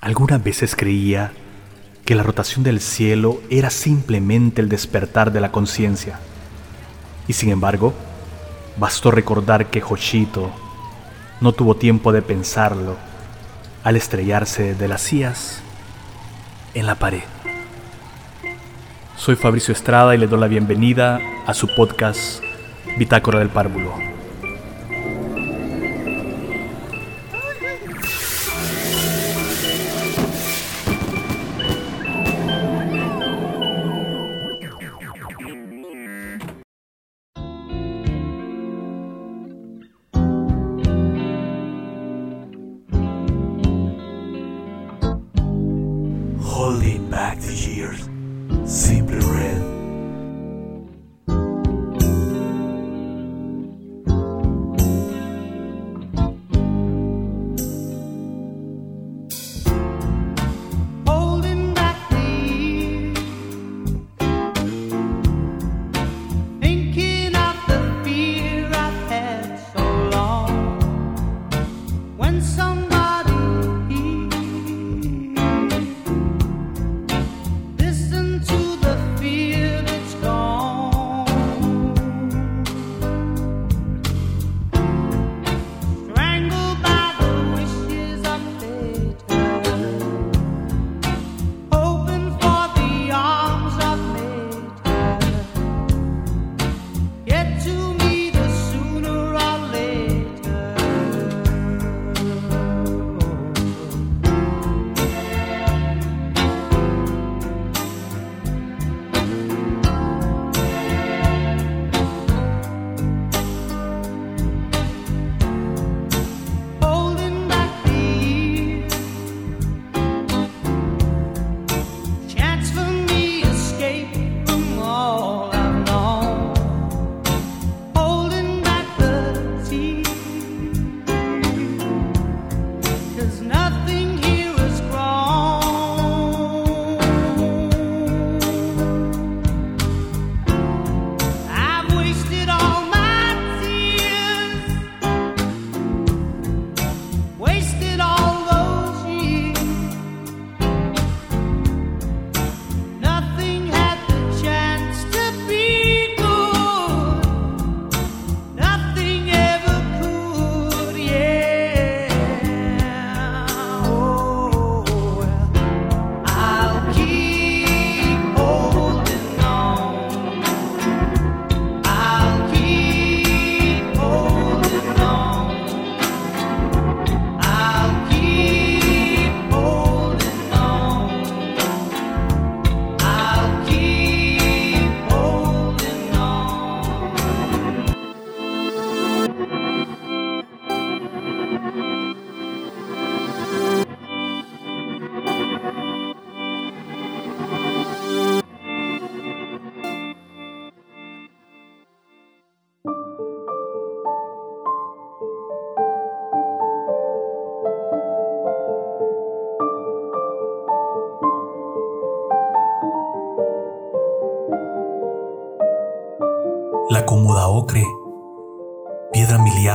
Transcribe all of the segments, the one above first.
Algunas veces creía que la rotación del cielo era simplemente el despertar de la conciencia. Y sin embargo, bastó recordar que Jochito no tuvo tiempo de pensarlo al estrellarse de las sillas en la pared. Soy Fabricio Estrada y le doy la bienvenida a su podcast Bitácora del Párvulo.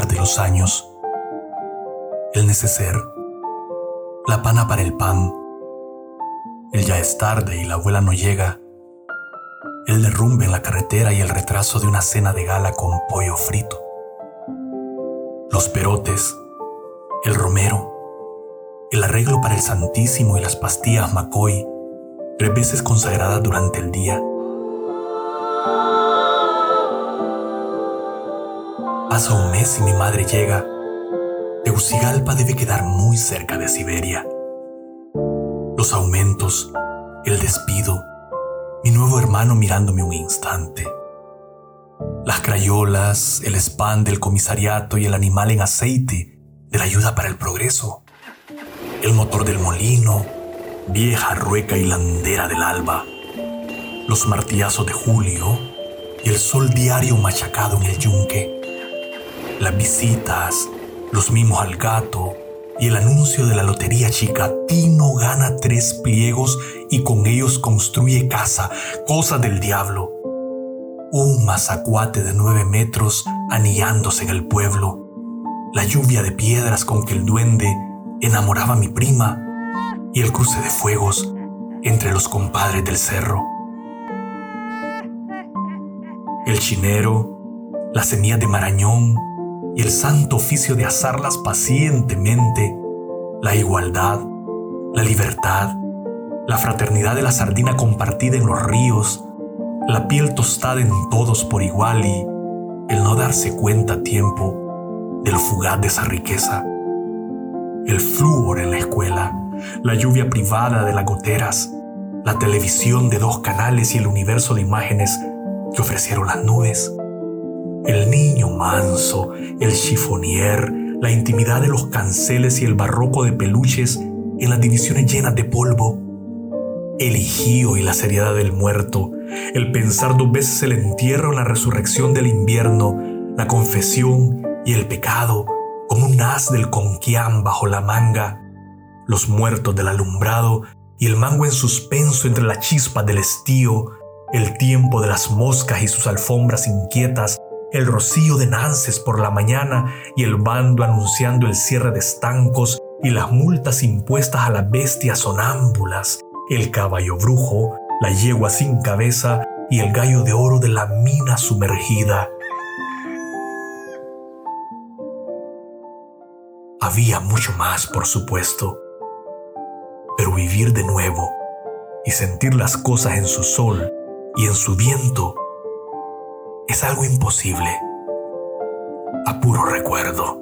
De los años, el neceser, la pana para el pan, el ya es tarde y la abuela no llega, el derrumbe en la carretera y el retraso de una cena de gala con pollo frito, los perotes, el romero, el arreglo para el Santísimo y las pastillas McCoy, tres veces consagradas durante el día. Pasa un mes y mi madre llega. Tegucigalpa debe quedar muy cerca de Siberia. Los aumentos, el despido, mi nuevo hermano mirándome un instante. Las crayolas, el spam del comisariato y el animal en aceite de la ayuda para el progreso. El motor del molino, vieja rueca hilandera del alba. Los martillazos de julio y el sol diario machacado en el yunque las visitas, los mimos al gato y el anuncio de la lotería chica. Tino gana tres pliegos y con ellos construye casa, cosa del diablo. Un mazacuate de nueve metros anillándose en el pueblo. La lluvia de piedras con que el duende enamoraba a mi prima. y el cruce de fuegos entre los compadres del cerro. El chinero, la semilla de marañón y el santo oficio de asarlas pacientemente, la igualdad, la libertad, la fraternidad de la sardina compartida en los ríos, la piel tostada en todos por igual y el no darse cuenta a tiempo de fugaz de esa riqueza. El flúor en la escuela, la lluvia privada de las goteras, la televisión de dos canales y el universo de imágenes que ofrecieron las nubes. El niño manso, el chifonier, la intimidad de los canceles y el barroco de peluches en las divisiones llenas de polvo. El hijío y la seriedad del muerto, el pensar dos veces el entierro en la resurrección del invierno, la confesión y el pecado, como un as del conquián bajo la manga, los muertos del alumbrado y el mango en suspenso entre las chispas del estío, el tiempo de las moscas y sus alfombras inquietas, el rocío de nances por la mañana y el bando anunciando el cierre de estancos y las multas impuestas a las bestias sonámbulas, el caballo brujo, la yegua sin cabeza y el gallo de oro de la mina sumergida. Había mucho más, por supuesto, pero vivir de nuevo y sentir las cosas en su sol y en su viento es algo imposible. A puro recuerdo.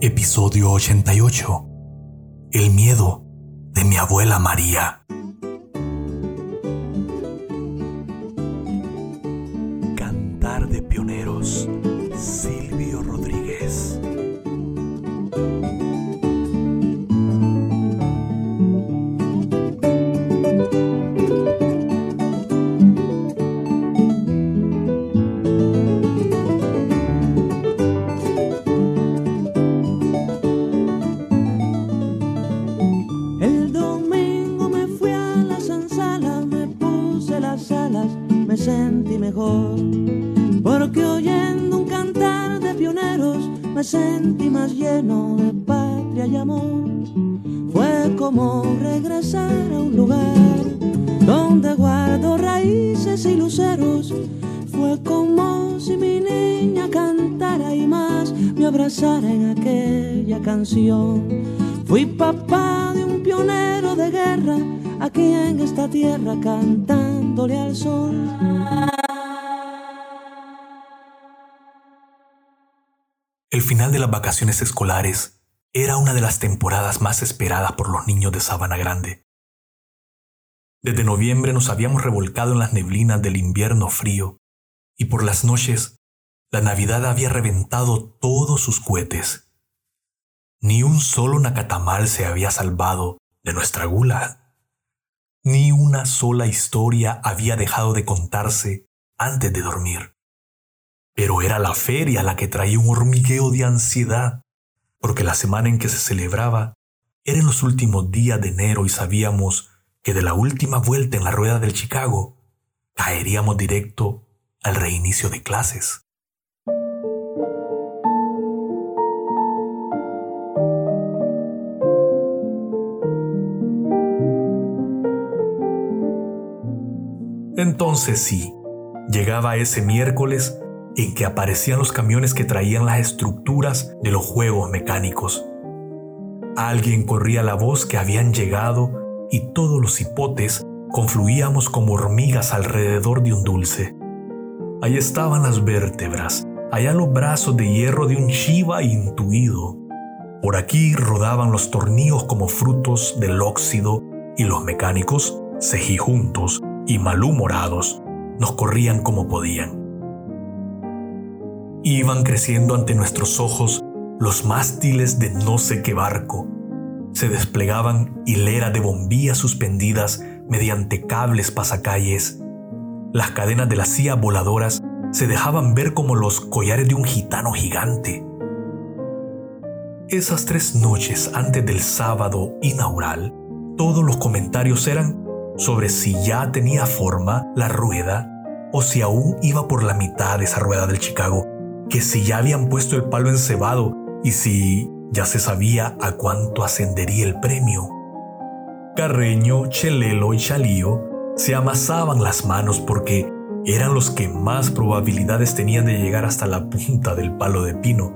Episodio 88. El miedo de mi abuela María. Cantar de pioneros. Sentí más lleno de patria y amor. Fue como regresar a un lugar donde guardo raíces y luceros. Fue como si mi niña cantara y más me abrazara en aquella canción. Fui papá de un pionero de guerra aquí en esta tierra cantándole al sol. El final de las vacaciones escolares era una de las temporadas más esperadas por los niños de Sabana Grande. Desde noviembre nos habíamos revolcado en las neblinas del invierno frío y por las noches la Navidad había reventado todos sus cohetes. Ni un solo nacatamal se había salvado de nuestra gula. Ni una sola historia había dejado de contarse antes de dormir. Pero era la feria la que traía un hormigueo de ansiedad, porque la semana en que se celebraba era en los últimos días de enero y sabíamos que de la última vuelta en la rueda del Chicago caeríamos directo al reinicio de clases. Entonces sí, llegaba ese miércoles en que aparecían los camiones que traían las estructuras de los juegos mecánicos. Alguien corría la voz que habían llegado y todos los hipotes confluíamos como hormigas alrededor de un dulce. Ahí estaban las vértebras, allá los brazos de hierro de un Shiva intuido. Por aquí rodaban los tornillos como frutos del óxido y los mecánicos, cejijuntos y malhumorados, nos corrían como podían. Iban creciendo ante nuestros ojos los mástiles de no sé qué barco. Se desplegaban hileras de bombillas suspendidas mediante cables pasacalles. Las cadenas de las CIA voladoras se dejaban ver como los collares de un gitano gigante. Esas tres noches antes del sábado inaugural, todos los comentarios eran sobre si ya tenía forma la rueda o si aún iba por la mitad de esa rueda del Chicago, que si ya habían puesto el palo encebado y si ya se sabía a cuánto ascendería el premio. Carreño, Chelelo y Chalío se amasaban las manos porque eran los que más probabilidades tenían de llegar hasta la punta del palo de pino.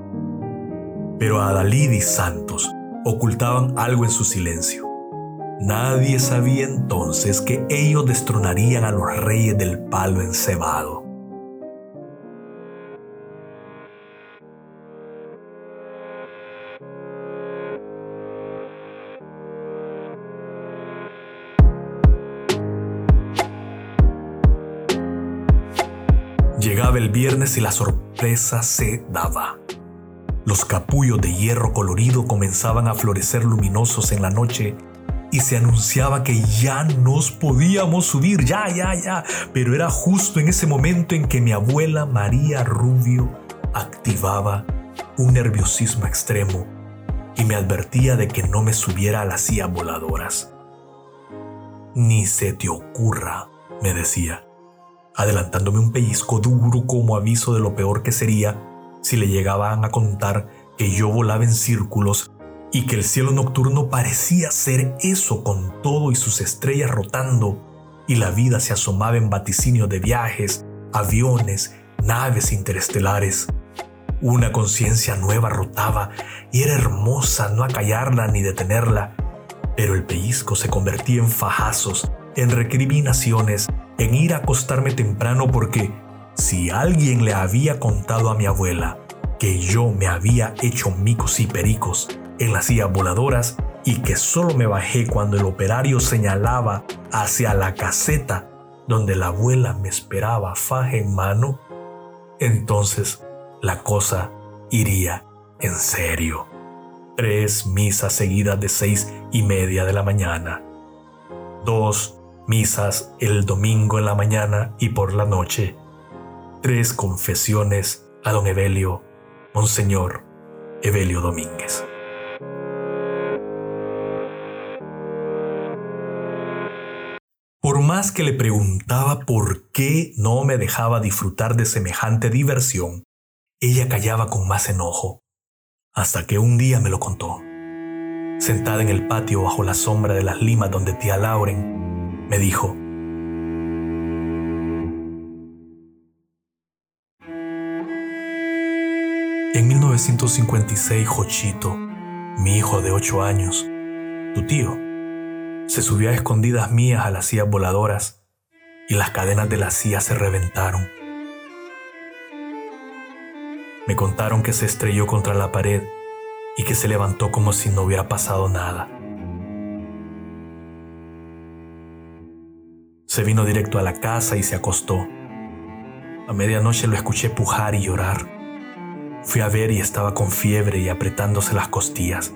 Pero Adalid y Santos ocultaban algo en su silencio. Nadie sabía entonces que ellos destronarían a los reyes del palo encebado. Llegaba el viernes y la sorpresa se daba. Los capullos de hierro colorido comenzaban a florecer luminosos en la noche y se anunciaba que ya nos podíamos subir, ya, ya, ya. Pero era justo en ese momento en que mi abuela María Rubio activaba un nerviosismo extremo y me advertía de que no me subiera a las sillas voladoras. Ni se te ocurra, me decía adelantándome un pellizco duro como aviso de lo peor que sería si le llegaban a contar que yo volaba en círculos y que el cielo nocturno parecía ser eso con todo y sus estrellas rotando, y la vida se asomaba en vaticinio de viajes, aviones, naves interestelares. Una conciencia nueva rotaba y era hermosa no acallarla ni detenerla, pero el pellizco se convertía en fajazos, en recriminaciones, en ir a acostarme temprano porque si alguien le había contado a mi abuela que yo me había hecho micos y pericos en las sillas voladoras y que solo me bajé cuando el operario señalaba hacia la caseta donde la abuela me esperaba faja en mano, entonces la cosa iría en serio. Tres misas seguidas de seis y media de la mañana. Dos misas el domingo en la mañana y por la noche, tres confesiones a don Evelio, Monseñor Evelio Domínguez. Por más que le preguntaba por qué no me dejaba disfrutar de semejante diversión, ella callaba con más enojo, hasta que un día me lo contó. Sentada en el patio bajo la sombra de las limas donde tía Lauren me dijo. En 1956, Jochito, mi hijo de 8 años, tu tío, se subió a escondidas mías a las sillas voladoras y las cadenas de la silla se reventaron. Me contaron que se estrelló contra la pared y que se levantó como si no hubiera pasado nada. Se vino directo a la casa y se acostó. A medianoche lo escuché pujar y llorar. Fui a ver y estaba con fiebre y apretándose las costillas.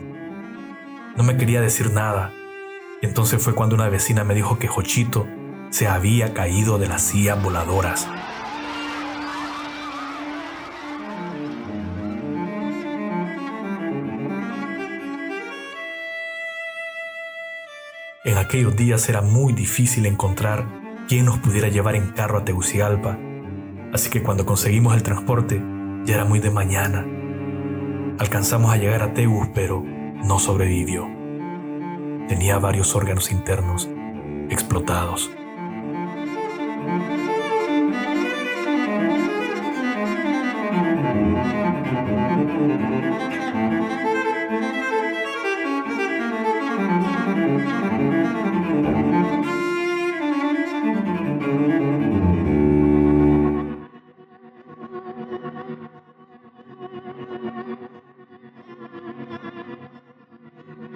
No me quería decir nada. Entonces fue cuando una vecina me dijo que Jochito se había caído de las sillas voladoras. En aquellos días era muy difícil encontrar quien nos pudiera llevar en carro a Tegucigalpa, así que cuando conseguimos el transporte ya era muy de mañana. Alcanzamos a llegar a Tegus, pero no sobrevivió. Tenía varios órganos internos explotados.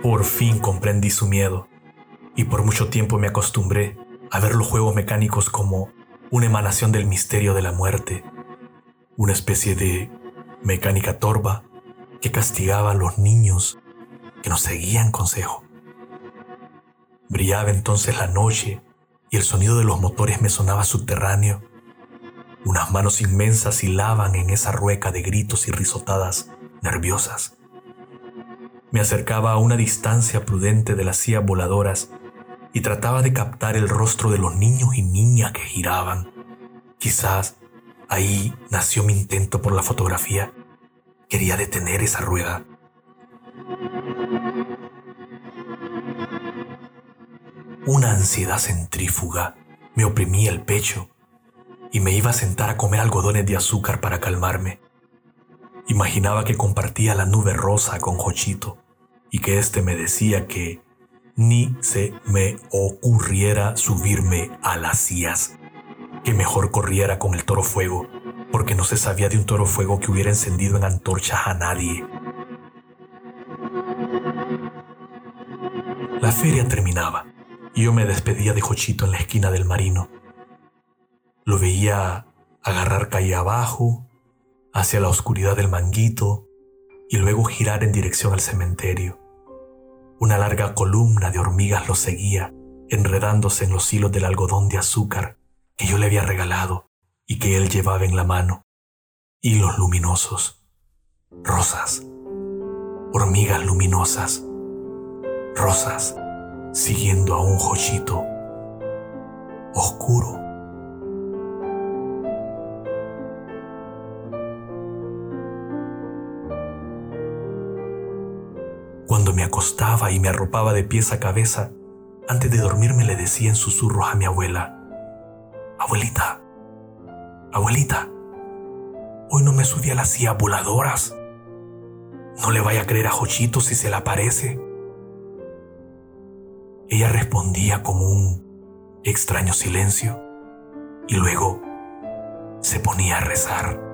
Por fin comprendí su miedo y por mucho tiempo me acostumbré a ver los juegos mecánicos como una emanación del misterio de la muerte, una especie de mecánica torva que castigaba a los niños que nos seguían consejo. Brillaba entonces la noche y el sonido de los motores me sonaba subterráneo. Unas manos inmensas hilaban en esa rueca de gritos y risotadas nerviosas. Me acercaba a una distancia prudente de las sillas voladoras y trataba de captar el rostro de los niños y niñas que giraban. Quizás ahí nació mi intento por la fotografía. Quería detener esa rueda. Una ansiedad centrífuga me oprimía el pecho y me iba a sentar a comer algodones de azúcar para calmarme. Imaginaba que compartía la nube rosa con Jochito y que éste me decía que ni se me ocurriera subirme a las sillas, que mejor corriera con el toro fuego, porque no se sabía de un toro fuego que hubiera encendido en antorchas a nadie. La feria terminaba yo me despedía de Jochito en la esquina del marino. Lo veía agarrar calle abajo, hacia la oscuridad del manguito, y luego girar en dirección al cementerio. Una larga columna de hormigas lo seguía, enredándose en los hilos del algodón de azúcar que yo le había regalado y que él llevaba en la mano. Hilos luminosos, rosas, hormigas luminosas, rosas, siguiendo a un jochito oscuro. Cuando me acostaba y me arropaba de pies a cabeza, antes de dormirme le decía en susurros a mi abuela, Abuelita, abuelita, hoy no me subí a las sillas voladoras. No le vaya a creer a Jochito si se le aparece. Ella respondía con un extraño silencio y luego se ponía a rezar.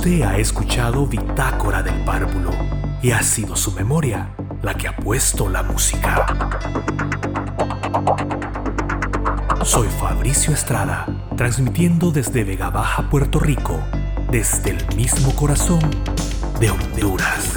Usted ha escuchado Bitácora del Párvulo y ha sido su memoria la que ha puesto la música. Soy Fabricio Estrada, transmitiendo desde Vega Baja, Puerto Rico, desde el mismo corazón de Honduras.